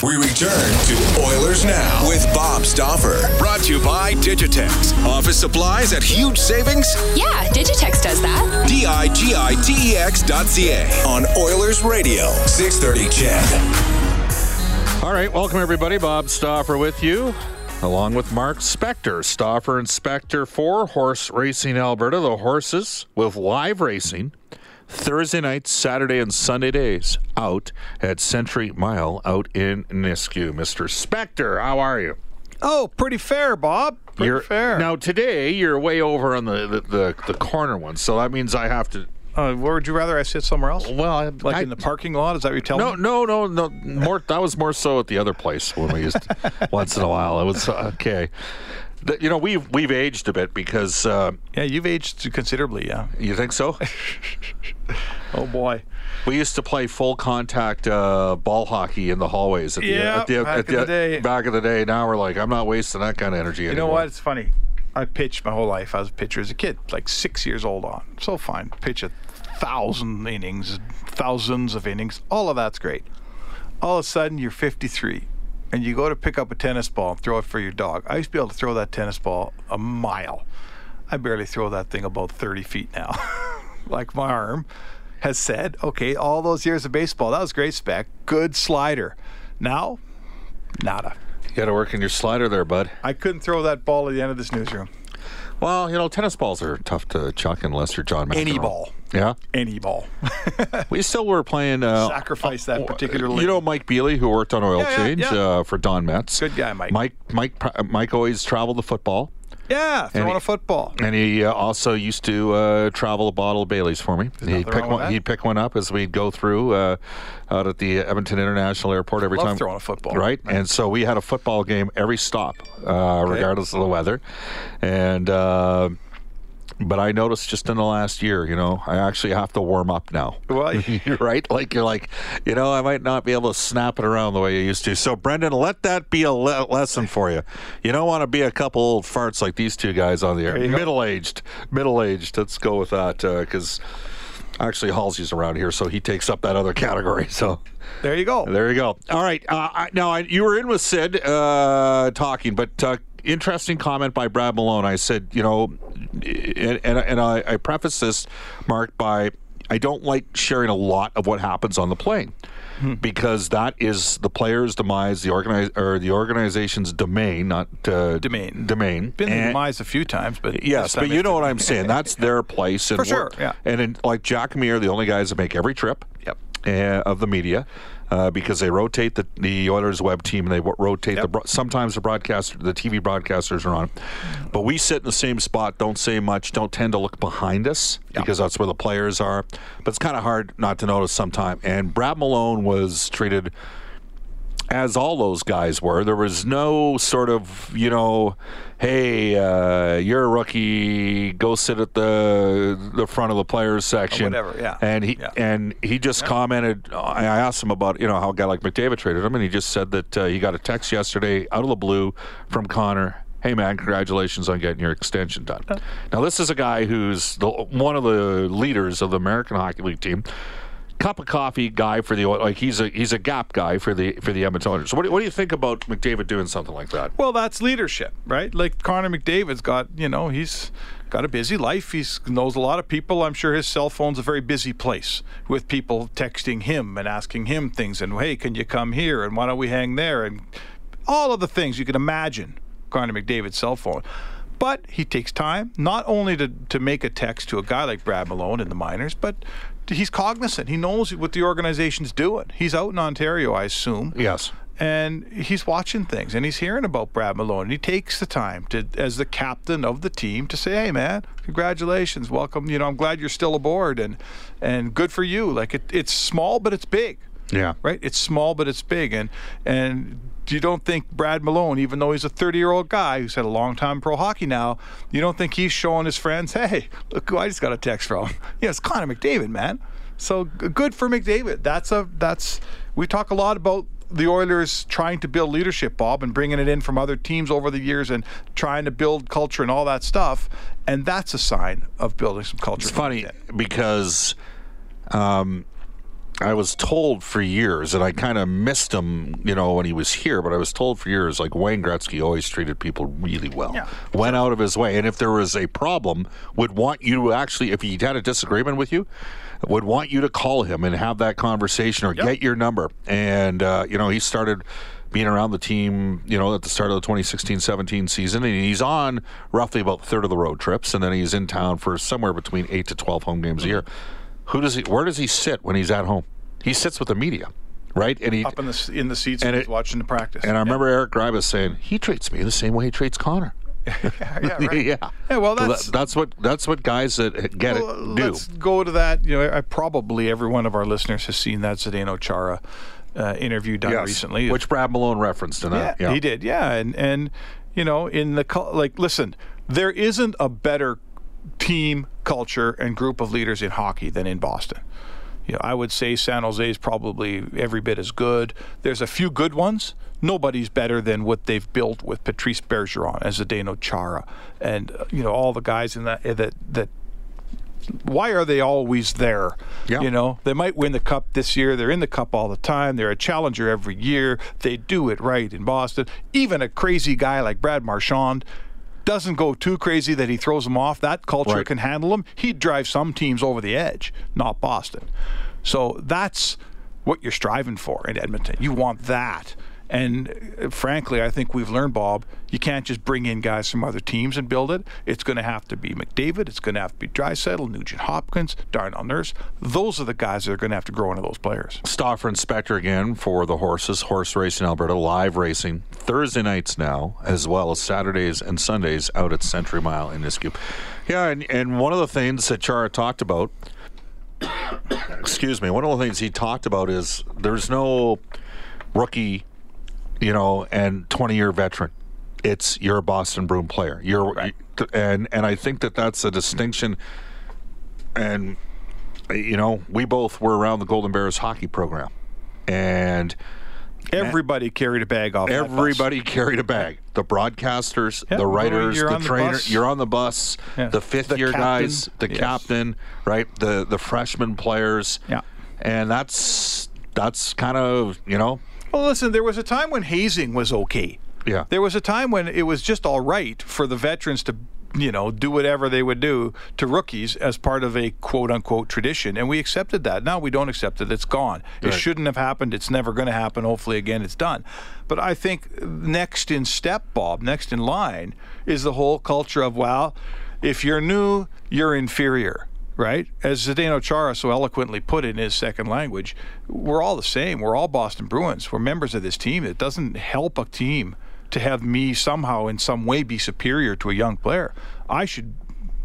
We return to Oilers Now with Bob Stauffer. Brought to you by Digitex. Office supplies at huge savings? Yeah, Digitex does that. D-I-G-I-T-E-X dot C-A on Oilers Radio, 630 CHED. All right, welcome everybody. Bob Stauffer with you, along with Mark Spector. Stauffer and Spector for Horse Racing Alberta. The horses with live racing Thursday nights, Saturday, and Sunday days out at Century Mile out in Nisku. Mr. Spector, how are you? Oh, pretty fair, Bob. Pretty you're, fair. Now today you're way over on the, the, the, the corner one, so that means I have to. Uh, where would you rather I sit somewhere else? Well, I, Like I- in the parking lot? Is that what you're telling No, me? no, no, no. More. That was more so at the other place when we used once in a while. It was uh, okay. The- you know, we've we've aged a bit because uh, Yeah, you've aged considerably, yeah. you think so. Oh, boy. We used to play full contact uh, ball hockey in the hallways at the, Yeah, at the, back at in the day. Back in the day. Now we're like, I'm not wasting that kind of energy anymore. You anymore. know what? It's funny. I pitched my whole life. I was a pitcher as a kid, like six years old on. So fine. Pitch a thousand innings, thousands of innings. All of that's great. All of a sudden, you're 53 and you go to pick up a tennis ball and throw it for your dog. I used to be able to throw that tennis ball a mile. I barely throw that thing about 30 feet now. like my arm has said, okay, all those years of baseball, that was great spec. Good slider. Now, nada. You got to work in your slider there, bud. I couldn't throw that ball at the end of this newsroom. Well, you know, tennis balls are tough to chuck unless you're John McEnroe. Any ball. Yeah. Any ball. We still were playing. Uh, Sacrifice that particular You know Mike Bealey, who worked on oil Yeah, yeah, change yeah. Uh, for Don Metz. Good guy, Mike. Mike, Mike, Mike always traveled the football, Yeah, throwing he- a football. and he uh, also used to uh, travel a bottle of Bailey's for me. He'd pick one. He'd pick one up as we'd go through uh, out at the Edmonton International Airport every Love time. throwing a football. right? And so we had a football game every stop, uh, regardless of the weather, and. Uh, but I noticed just in the last year, you know, I actually have to warm up now. Well, You're right. Like you're like, you know, I might not be able to snap it around the way you used to. So, Brendan, let that be a le- lesson for you. You don't want to be a couple old farts like these two guys on the air. Middle aged, middle aged. Let's go with that because actually Halsey's around here, so he takes up that other category. So. there you go. There you go. All right. Uh, I, now, I, you were in with Sid uh, talking, but uh, interesting comment by Brad Malone. I said, you know, and, and, and I, I preface this, Mark, by I don't like sharing a lot of what happens on the plane. Because that is the player's demise, the organize or the organization's domain, not uh, Domain. Domain. Been And- demised a few times, but Yes, but you know what. I'm saying. That's their place. And For sure, yeah. And in, like Jack and me are the only guys that make every trip. Yep. Uh, of the media, uh, because they rotate the the Oilers web team and they w- rotate the Yep. bro- sometimes the broadcaster the TV broadcasters are on, but we sit in the same spot, don't say much, don't tend to look behind us Yeah. because that's where the players are. But it's kind of hard not to notice sometime. And Brad Malone was treated as all those guys were. There was no sort of, you know, hey, uh, you're a rookie, go sit at the the front of the players section, whatever, yeah. And he Yeah. and he just commented. I asked him about, you know, how a guy like McDavid traded him, and he just said that uh, he got a text yesterday out of the blue from Connor. Hey man, congratulations on getting your extension done. Now this is a guy who's the, one of the leaders of the American Hockey League team cup of coffee guy for the like he's a he's a gap guy for the for the Edmonton Oilers. So what do, what do you think about McDavid doing something like that? Well, that's leadership, right? Like Connor McDavid's got, you know, he's got a busy life. He knows a lot of people. I'm sure his cell phone's a very busy place with people texting him and asking him things and hey, can you come here and why don't we hang there and all of the things you can imagine Connor McDavid's cell phone. But he takes time not only to, to make a text to a guy like Brad Malone in the minors, but he's cognizant. He knows what the organization's doing. He's out in Ontario, I assume. Yes. And he's watching things and he's hearing about Brad Malone. And he takes the time to, as the captain of the team, to say, "Hey, man, congratulations, welcome. You know, I'm glad you're still aboard, and and good for you. Like it, it's small, but it's big. Yeah. Right. It's small, but it's big. And and you don't think Brad Malone, even though he's a 30 year old guy who's had a long time pro hockey now, you don't think he's showing his friends, hey, look who I just got a text from. Yeah, it's Connor McDavid, man. So good for McDavid. That's a that's we talk a lot about the Oilers trying to build leadership, Bob, and bringing it in from other teams over the years and trying to build culture and all that stuff. And that's a sign of building some culture. It's funny because um, I was told for years, and I kind of missed him, you know, when he was here. But I was told for years, like Wayne Gretzky always treated people really well, Yeah. went out of his way, and if there was a problem, would want you to actually, if he had a disagreement with you, would want you to call him and have that conversation or get your number. And uh, you know, he started being around the team, you know, at the start of the 2016-17 season, and he's on roughly about a third of the road trips, and then he's in town for somewhere between eight to 12 home games a year. Who does he? Where does he sit when he's at home? He sits with the media, right? And he Up in the in the seats And and he's it- watching the practice. and I remember Eric Gribus saying he treats me the same way he treats Connor. yeah, right. yeah. Yeah, well, So that's- that- that's what that's what guys that get Well, it do. Let's go to that. You know, I, probably every one of our listeners has seen that Zdeno Chara uh, interview done Yes. recently. which Brad Malone referenced in yeah, that. he did. Yeah, and and you know, in the like, listen, there isn't a better team culture and group of leaders in hockey than in Boston. You know, I would say San Jose is probably every bit as good. There's a few good ones. Nobody's better than what they've built with Patrice Bergeron as Zdeno Chara, and uh, you know all the guys in that that that why are they always there? Yeah. You know, they might win the cup this year. They're in the cup all the time. They're a challenger every year. They do it right in Boston. Even a crazy guy like Brad Marchand doesn't go too crazy that he throws them off. That culture Right. can handle him. He'd drive some teams over the edge, not Boston. So that's what you're striving for in Edmonton. You want that. And uh, frankly, I think we've learned, Bob, you can't just bring in guys from other teams and build it. It's going to have to be McDavid. It's going to have to be Draisaitl, Nugent Hopkins, Darnell Nurse. Those are the guys that are going to have to grow into those players. Stauffer and Spector again for the horses, horse racing Alberta, live racing Thursday nights now, as well as Saturdays and Sundays out at Century Mile in Nisku. Yeah, and, and one of the things that Chara talked about, excuse me, one of the things he talked about is there's no rookie, you know, and 20 year veteran. It's you're a Boston Bruin player. You're and and I think that that's a distinction. And you know, we both were around the Golden Bears hockey program, and Everybody carried a bag off. everybody carried a bag. The broadcasters, Yeah, the writers, you're the on the trainer. you're on the bus. Yeah. The fifth The year captain. guys, the Yes. captain, right? The the freshman players. Yeah. and that's that's kind of you know Well, listen, there was a time when hazing was okay. yeah. There was a time when it was just all right for the veterans to, you know, do whatever they would do to rookies as part of a quote unquote tradition. And we accepted that. Now we don't accept it. It's gone. It shouldn't have happened. It's never going to happen. Hopefully, again, it's done. But I think next in step, Bob, next in line is the whole culture of, well, if you're new, you're inferior. Right? As Zdeno Chara so eloquently put it in his second language, we're all the same. We're all Boston Bruins. We're members of this team. It doesn't help a team to have me somehow in some way be superior to a young player. I should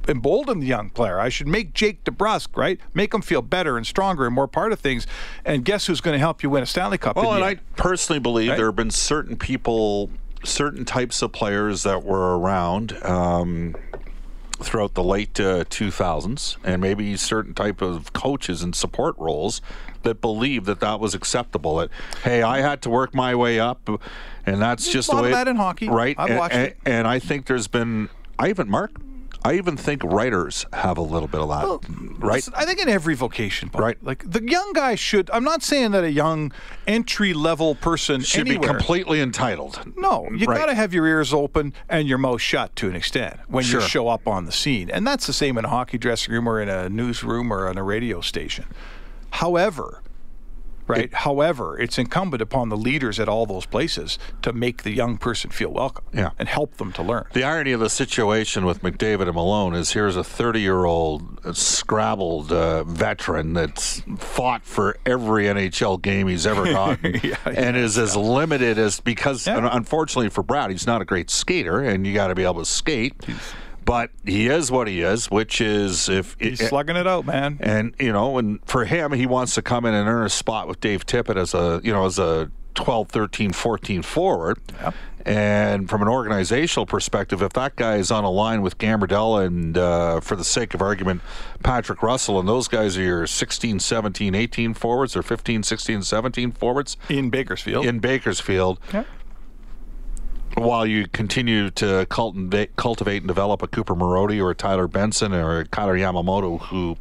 embolden the young player. I should make Jake DeBrusk, right? Make him feel better and stronger and more part of things. And guess who's going to help you win a Stanley Cup? Well, and I personally believe Right? there have been certain people, certain types of players that were around um, throughout the late uh, 2000s, and maybe certain type of coaches and support roles that believed that that was acceptable. That hey, I had to work my way up, and that's There's just the way of that in hockey. right? I've and, watched and, it. and I think there's been. I even Mark. I even think writers have a little bit of that, right? Listen, I think in every vocation, Bob, Right. Like the young guy should. I'm not saying that a young entry level person Should anywhere, be completely entitled. No, you Right. got to have your ears open and your mouth shut to an extent when Sure. you show up on the scene. And that's the same in a hockey dressing room or in a newsroom or on a radio station. However, right? However, it's incumbent upon the leaders at all those places to make the young person feel welcome Yeah. and help them to learn. The irony of the situation with McDavid and Malone is here's a 30 year old scrabbled uh, veteran that's fought for every NHL game he's ever gotten Yeah, and is as limited as because, Yeah. unfortunately for Brad, he's not a great skater and you got to be able to skate. But he is what he is, which is if He's slugging it out, man. and you know, and for him, he wants to come in and earn a spot with Dave Tippett as a you know as a 12, 13, 14 forward. Yep. And from an organizational perspective, if that guy is on a line with Gambardella and, uh, for the sake of argument, Patrick Russell, and those guys are your 16, 17, 18 forwards, or 15, 16, 17 forwards In Bakersfield. in Bakersfield. While you continue to cultivate, and develop a Cooper Marody or a Tyler Benson or a Kailer Yamamoto, who,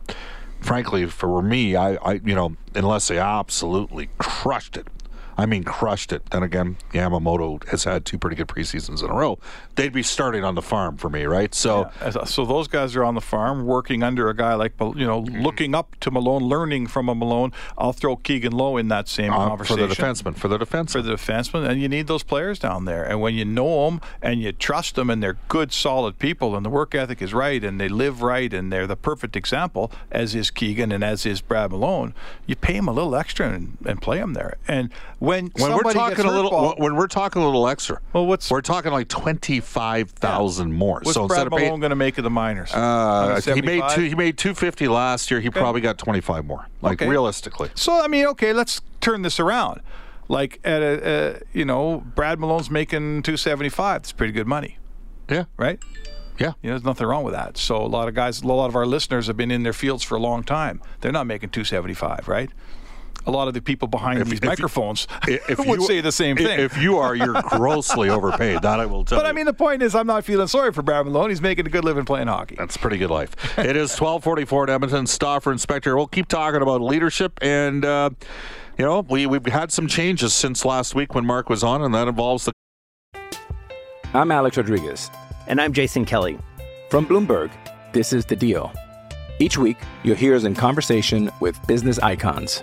frankly, for me, I, I, you know, unless they absolutely crushed it, I mean, crushed it. Then again, Yamamoto has had two pretty good preseasons in a row. They'd be starting on the farm for me, right? So, As- So those guys are on the farm working under a guy like you know, Mm-hmm. looking up to Malone, learning from a Malone. I'll throw Keegan Lowe in that same uh, for conversation the defenseman, for the defenseman. for the defenseman, and you need those players down there. And when you know them and you trust them, and they're good, solid people, and the work ethic is right, and they live right, and they're the perfect example, as is Keegan and as is Brad Malone, you pay them a little extra and, and play them there. And when when we're talking a little, Bob- when we're talking a little extra, Well, what's- we're talking like twenty five thousand more. what's so Brad instead of Malone going to make of the minors? Uh, he made two. He made two fifty last year. He probably got twenty five more. Like Okay. realistically, So I mean, okay, let's turn this around. Like at a, uh, you know, Brad Malone's making two seventy five. That's pretty good money, yeah, right? yeah. You know, there's nothing wrong with that. So a lot of guys, a lot of our listeners have been in their fields for a long time. They're not making 275, right? A lot of the people behind If- these if you- microphones If would you- say the same i- thing. If you are, you're grossly overpaid. That I will tell but you. I mean, the point is, I'm not feeling sorry for Brad Malone. He's making a good living playing hockey. That's a pretty good life. it is 1244 at Edmonton. Stauffer Inspector. We'll keep talking about leadership. And, uh, you know, we, we've had some changes since last week when Mark was on, and that involves the I'm Alex Rodriguez. And I'm Jason Kelly. From Bloomberg, this is The Deal. Each week, you'll hear us in conversation with business icons.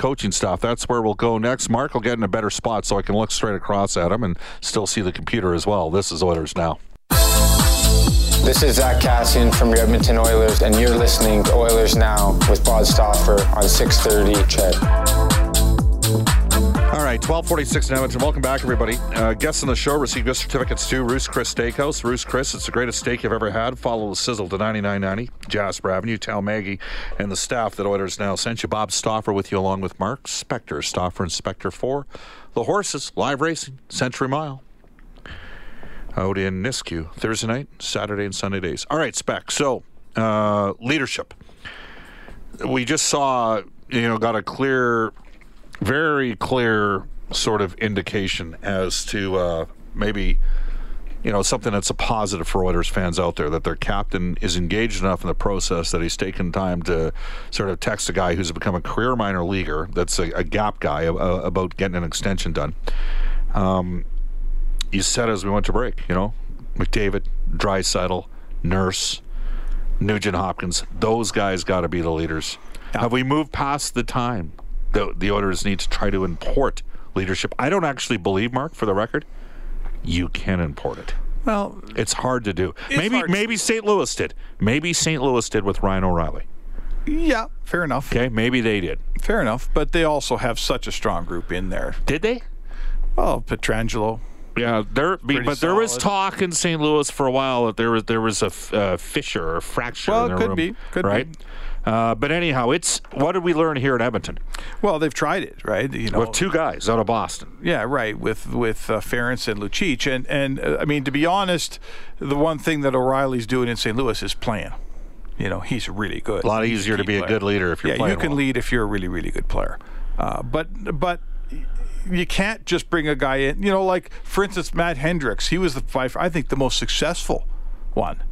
Coaching staff. That's where we'll go next. Mark will get in a better spot so I can look straight across at him and still see the computer as well. This is Oilers Now. This is Zack Kassian from your Edmonton Oilers, and you're listening to Oilers Now with Bob Stauffer on 630 Ched. Right, 1246 in Edmonton. Welcome back, everybody. Uh, guests on the show receive gift certificates to Ruth's Chris Steakhouse. Ruth's Chris, it's the greatest steak you've ever had. Follow the sizzle to 9990 Jasper Avenue. Tell Maggie and the staff that Oilers now sent you. Bob Stauffer with you along with Mark Spector, Stauffer and Spector 4. The horses, live racing, Century Mile. Out in Nisku, Thursday night, Saturday, and Sunday days. All right, Spec. So, uh, leadership. We just saw, you know, got a clear very clear sort of indication as to uh, maybe you know something that's a positive for Oilers fans out there that their captain is engaged enough in the process that he's taken time to sort of text a guy who's become a career minor leaguer that's a, a gap guy uh, about getting an extension done. Um, you said as we went to break, you know, McDavid, Draisaitl, Nurse, Nugent Hopkins, those guys got to be the leaders. Have we moved past the time the the Oilers need to try to import leadership? I don't actually believe, Mark, for the record, you can import it. Well, It's hard to do. Maybe maybe St. Louis did. Maybe St. Louis did with Ryan O'Reilly. yeah, fair enough. Okay, maybe they did. Fair enough. But they also have such a strong group in there. Did they? Well, Pietrangelo, Yeah, there, be- but there was talk in St. Louis for a while that there was there was a f- uh, fissure or fracture Well, in it could room, be, could right? Uh, but anyhow, it's what did we learn here at Edmonton? Well, they've tried it, right? You know, With two guys out of Boston. Yeah, right. With with uh, Ference and Lucic, and and uh, I mean to be honest, the one thing that O'Reilly's doing in St. Louis is playing. You know, he's really good. A lot He's easier to key be a good leader if you're yeah, playing you can well. lead if you're a really really good player. Uh, but but you can't just bring a guy in. You know, like for instance, Matt Hendricks. He was the by- I think the most successful one.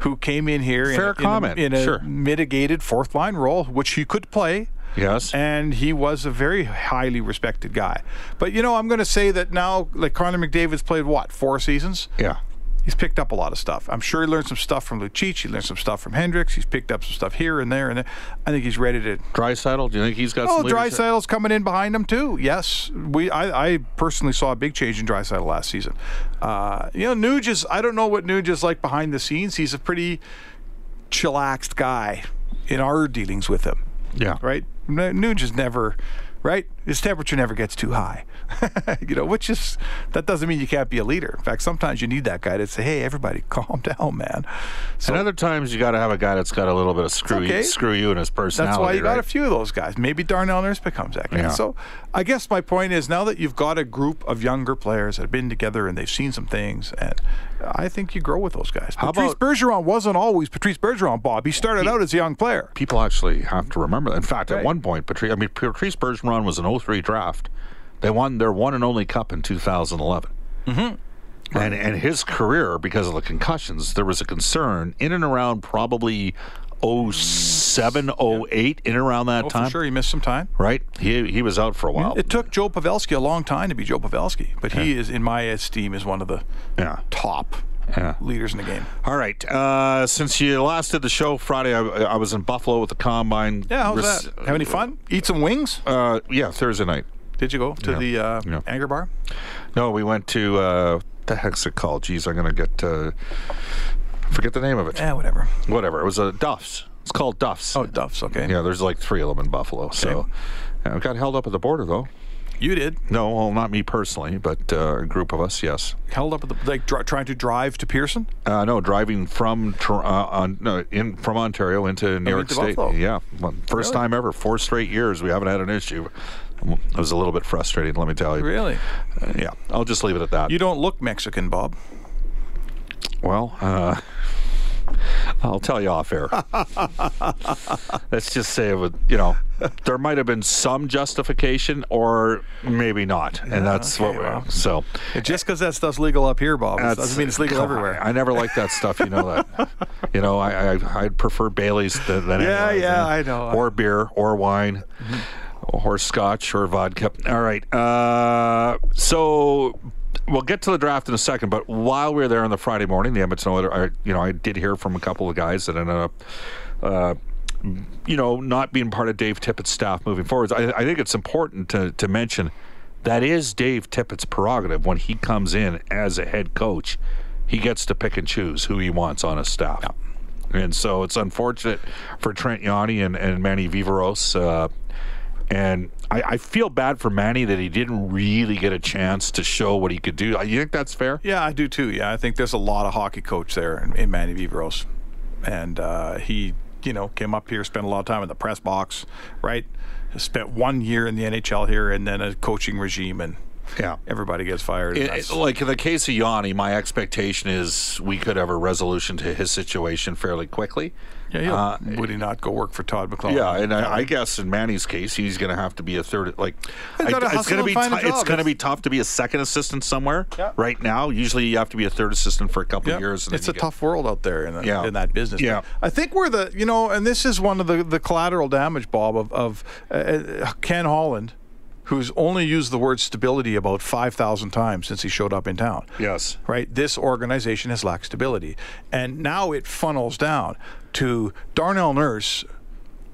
Who came in here Fair in, a- comment, in a, in a sure. mitigated fourth line role, which he could play. Yes. And he was a very highly respected guy. But, you know, I'm going to say that now, like Connor McDavid's played what, four seasons? Yeah. He's picked up a lot of stuff. I'm sure he learned some stuff from Lucic. He learned some stuff from Hendricks. He's picked up some stuff here and there. And there. I think he's ready to. Draisaitl, do you think he's got Oh? Draisaitl's coming in behind him too. Yes, we. I, I personally saw a big change in Draisaitl last season. Uh, you know, Nuge is. I don't know what Nuge is like behind the scenes. He's a pretty chillaxed guy in our dealings with him. Yeah. Right. Nuge is never. Right. His temperature never gets too high. you know, which is that doesn't mean you can't be a leader. In fact, sometimes you need that guy to say, "Hey, everybody, calm down, man." So and other times you got to have a guy that's got a little bit of screw okay. you, screw you in his personality. That's why you got a few of those guys. Maybe Darnell Nurse becomes that guy. Yeah. So I guess my point is now that you've got a group of younger players that have been together and they've seen some things, and I think you grow with those guys. How Patrice about- Bergeron wasn't always Patrice Bergeron, Bob. He started out as a young player. People actually have to remember. that. In fact, Right. at one point, Patrice, I mean, Patrice Bergeron was an 03 draft. They won their one and only cup in 2011. Mm-hmm. And and his career, because of the concussions, there was a concern in and around probably 07, 08, in and around that Oh, time. for sure, he missed some time. Right? He he was out for a while. It took Joe Pavelski a long time to be Joe Pavelski, but he is, in my esteem, is one of the yeah. top Yeah. leaders in the game. All right. Uh, since you last did the show Friday, I, I was in Buffalo with the combine. Yeah, how's Res- that? Have any fun? Eat some wings? Uh, yeah, Thursday night. Did you go to the uh. Anchor Bar? No, we went to uh, what the heck's it called? Geez, I'm gonna get uh, forget the name of it. Yeah, whatever. Whatever. It was a Duff's. It's called Duff's. Oh, Duff's. Okay. Yeah, there's like three of them in Buffalo. So uh, I got held up at the border though. You did. No, well, not me personally, but uh, a group of us, yes. Held up at the like dri- trying to drive to Pearson. Uh, no, driving from uh, on, no, in from Ontario into New Oh, York into State. Buffalo. Yeah, well, first Really? time ever. Four straight years we haven't had an issue. It was a little bit frustrating, let me tell you. Really? Uh, yeah, I'll just leave it at that. You don't look Mexican, Bob. Well, uh, I'll tell you off air. Let's just say it would, you know, there might have been some justification or maybe not, and that's what okay, we're well. so. Just because that stuff's legal up here, Bob, That's- doesn't mean it's legal everywhere. on, I never like that stuff. You know that. you know, I, I I'd prefer Bailey's than, than Yeah, yeah, I know. Or beer, or wine, or scotch, or vodka. All right. Uh, so we'll get to the draft in a second. But while we were there on the Friday morning, the Edmonton Oilers, I, you know, I did hear from a couple of guys that ended up. Uh, you know, not being part of Dave Tippett's staff moving forward. I, I think it's important to, to mention that is Dave Tippett's prerogative when he comes in as a head coach. He gets to pick and choose who he wants on his staff. And so it's unfortunate for Trent Yawney and, and Manny Viveros. Uh, and I, I feel bad for Manny that he didn't really get a chance to show what he could do. You think that's fair? Yeah, I do too. Yeah, I think there's a lot of hockey coach there in, in Manny Viveros, and uh, he, you know, came up here, spent a lot of time in the press box, right? Spent one year in the NHL here, and then a coaching regime, and Yeah. everybody gets fired. It- it- like in the case of Yawney, my expectation is we could have a resolution to his situation fairly quickly. Yeah, he'll- uh, would he not go work for Todd McLellan? Yeah, and I, I guess in Manny's case, he's going to have to be a third. Like, I- it's going to be find a tou- it's going to be tough to be a second assistant somewhere. Yeah. Right now, usually you have to be a third assistant for a couple Yeah, of years. And it's a you get- tough world out there in, the, Yeah. in that business. Yeah. I think we're the you know, and this is one of the the collateral damage, Bob, of of uh, Ken Holland, who's only used the word stability about five thousand times since he showed up in town. Yes. Right. This organization has lacked stability, and now it funnels down to Darnell Nurse.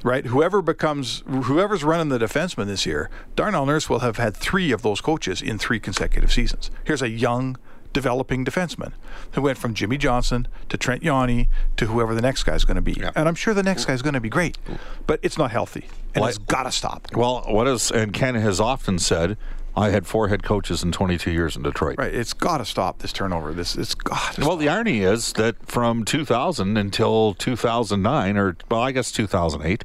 Right, whoever becomes whoever's running the defenseman this year, Darnell Nurse will have had three of those coaches in three consecutive seasons. Here's a young, developing defenseman who went from Jimmy Johnson to Trent Yawney to whoever the next guy's going to be, and I'm sure the next guy's going to be great, but it's not healthy, and Well, it's got to stop. Well, what is and Ken has often said, I had four head coaches in 22 years in Detroit. Right. It's got to stop this turnover. This it's got. Well, the irony is that from 2000 until 2009, or well, I guess 2008,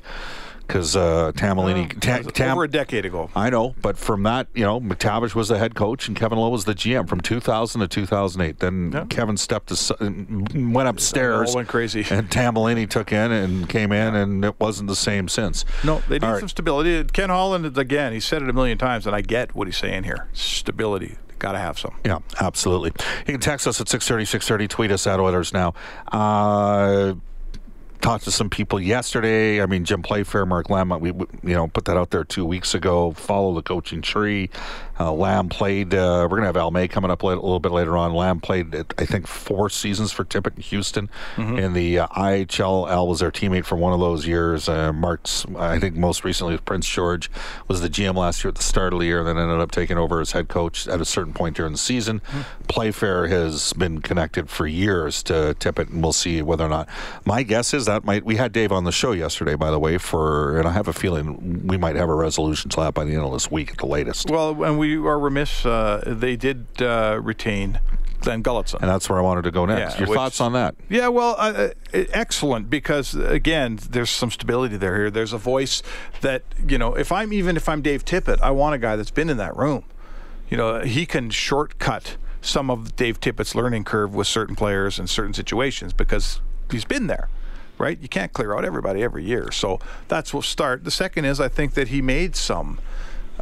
because uh, Tambellini, Uh, Ta- Tam- over a decade ago. I know, but from that, you know, MacTavish was the head coach and Kevin Lowe was the GM from 2000 to 2008. Then Kevin stepped, as, went upstairs, all went crazy, and Tambellini took in and came in, and it wasn't the same since. No, they need All right. some stability. Ken Holland again. He said it a million times, and I get what he's saying here. Stability. Got to have some. Yeah, absolutely. You can text us at 630, 630, tweet us at Oilers Now. Uh, talked to some people yesterday. I mean, Jim Playfair, Mark Lamb, we, we, you know, put that out there two weeks ago. Follow the coaching tree. Uh, Lamb played, uh, we're going to have Al May coming up a little bit later on. Lamb played, uh, I think, four seasons for Tippett in Houston. In the uh, IHL, Al was their teammate for one of those years. Uh, Mark's, I think, most recently with Prince George, was the GM last year at the start of the year, and then ended up taking over as head coach at a certain point during the season. Playfair has been connected for years to Tippett, and we'll see whether or not. My guess is that might. We had Dave on the show yesterday, by the way, for, and I have a feeling we might have a resolution to that by the end of this week at the latest. Well, and we are remiss. Uh, they did uh, retain Glen Gulutzan. And that's where I wanted to go next. Yeah, Your which- thoughts on that? Yeah, well, uh, excellent because again, there's some stability there. Here, there's a voice that you know. If I'm even if I'm Dave Tippett, I want a guy that's been in that room. You know, he can shortcut some of Dave Tippett's learning curve with certain players in certain situations because he's been there. Right, you can't clear out everybody every year, so that's what start. The second is I think that he made some,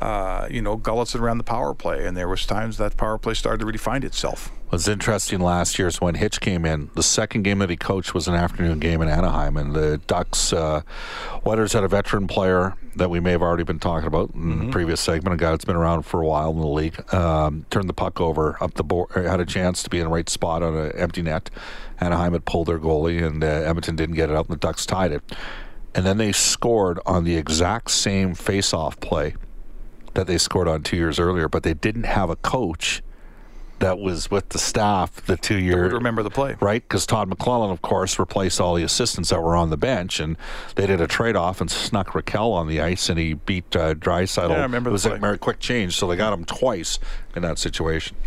uh, you know, Gulutzan around the power play, and there was times that power play started to really find itself. was interesting last year is when Hitch came in. The second game that he coached was an afternoon game in Anaheim, and the Ducks, uh, had a veteran player that we may have already been talking about in the previous segment, a guy that's been around for a while in the league. Um, turned the puck over up the board, had a chance to be in the right spot on an empty net. Anaheim had pulled their goalie, and uh, Edmonton didn't get it out, and the Ducks tied it. And then they scored on the exact same face-off play that they scored on two years earlier, but they didn't have a coach that was with the staff the two year would remember the play. right because todd mclellan of course replaced all the assistants that were on the bench and they did a trade-off and snuck Rakell on the ice and he beat uh, Draisaitl. Yeah, I remember it the was a play. very quick change so they got him twice in that situation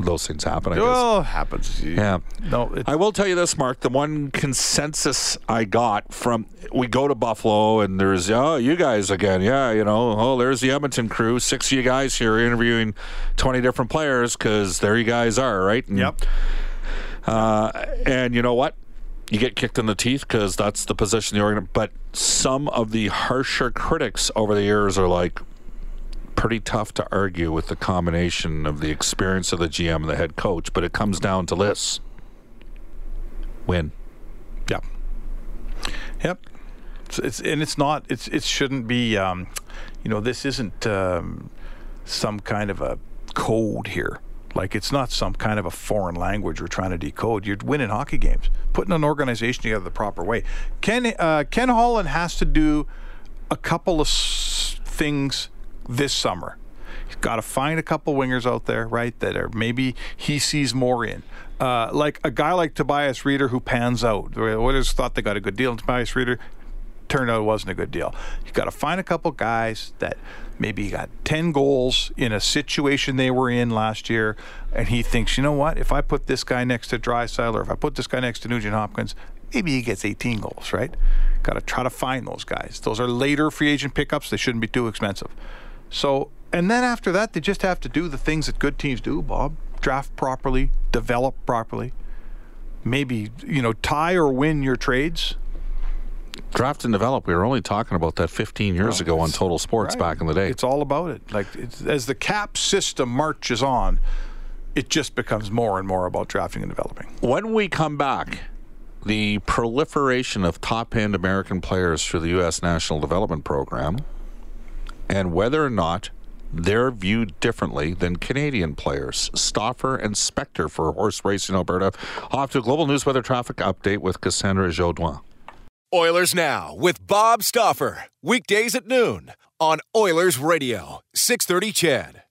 those things happen i guess Well, it happens. Yeah. No, I will tell you this, Mark. The one consensus I got from we go to Buffalo and there's oh you guys again, yeah, you know, oh there's the Edmonton crew, six of you guys here interviewing twenty different players because there you guys are, right? And, Yep. Uh, and you know what? You get kicked in the teeth because that's the position the organ. But some of the harsher critics over the years are like, pretty tough to argue with the combination of the experience of the GM and the head coach, but it comes down to this win. Yeah. Yep. It's, it's and it's not. It's it shouldn't be. Um, you know, this isn't um, some kind of a code here. Like it's not some kind of a foreign language we're trying to decode. You're winning hockey games, putting an organization together the proper way. Ken uh, Ken Holland has to do a couple of s- things this summer. He's got to find a couple wingers out there, right? That are maybe he sees more in. Uh, like a guy like Tobias Rieder who pans out. Oilers thought they got a good deal in Tobias Rieder. Turned out it wasn't a good deal. You got to find a couple guys that maybe got 10 goals in a situation they were in last year, and he thinks, you know what? If I put this guy next to Draisaitl or if I put this guy next to Nugent Hopkins, maybe he gets 18 goals, right? Got to try to find those guys. Those are later free agent pickups. They shouldn't be too expensive. So, and then after that, they just have to do the things that good teams do, Bob. Draft properly, develop properly. Maybe, you know, tie or win your trades. Draft and develop. We were only talking about that 15 years oh, ago on Total Sports Right. back in the day. It's all about it. Like it's, as the cap system marches on, it just becomes more and more about drafting and developing. When we come back, the proliferation of top end American players through the U.S. National Development Program and whether or not they're viewed differently than Canadian players. Stauffer and Spector for Horse Racing Alberta. Off to a global news weather traffic update with Cassandra Jodoin. Oilers Now with Bob Stauffer. Weekdays at noon on Oilers Radio, 630 CHED.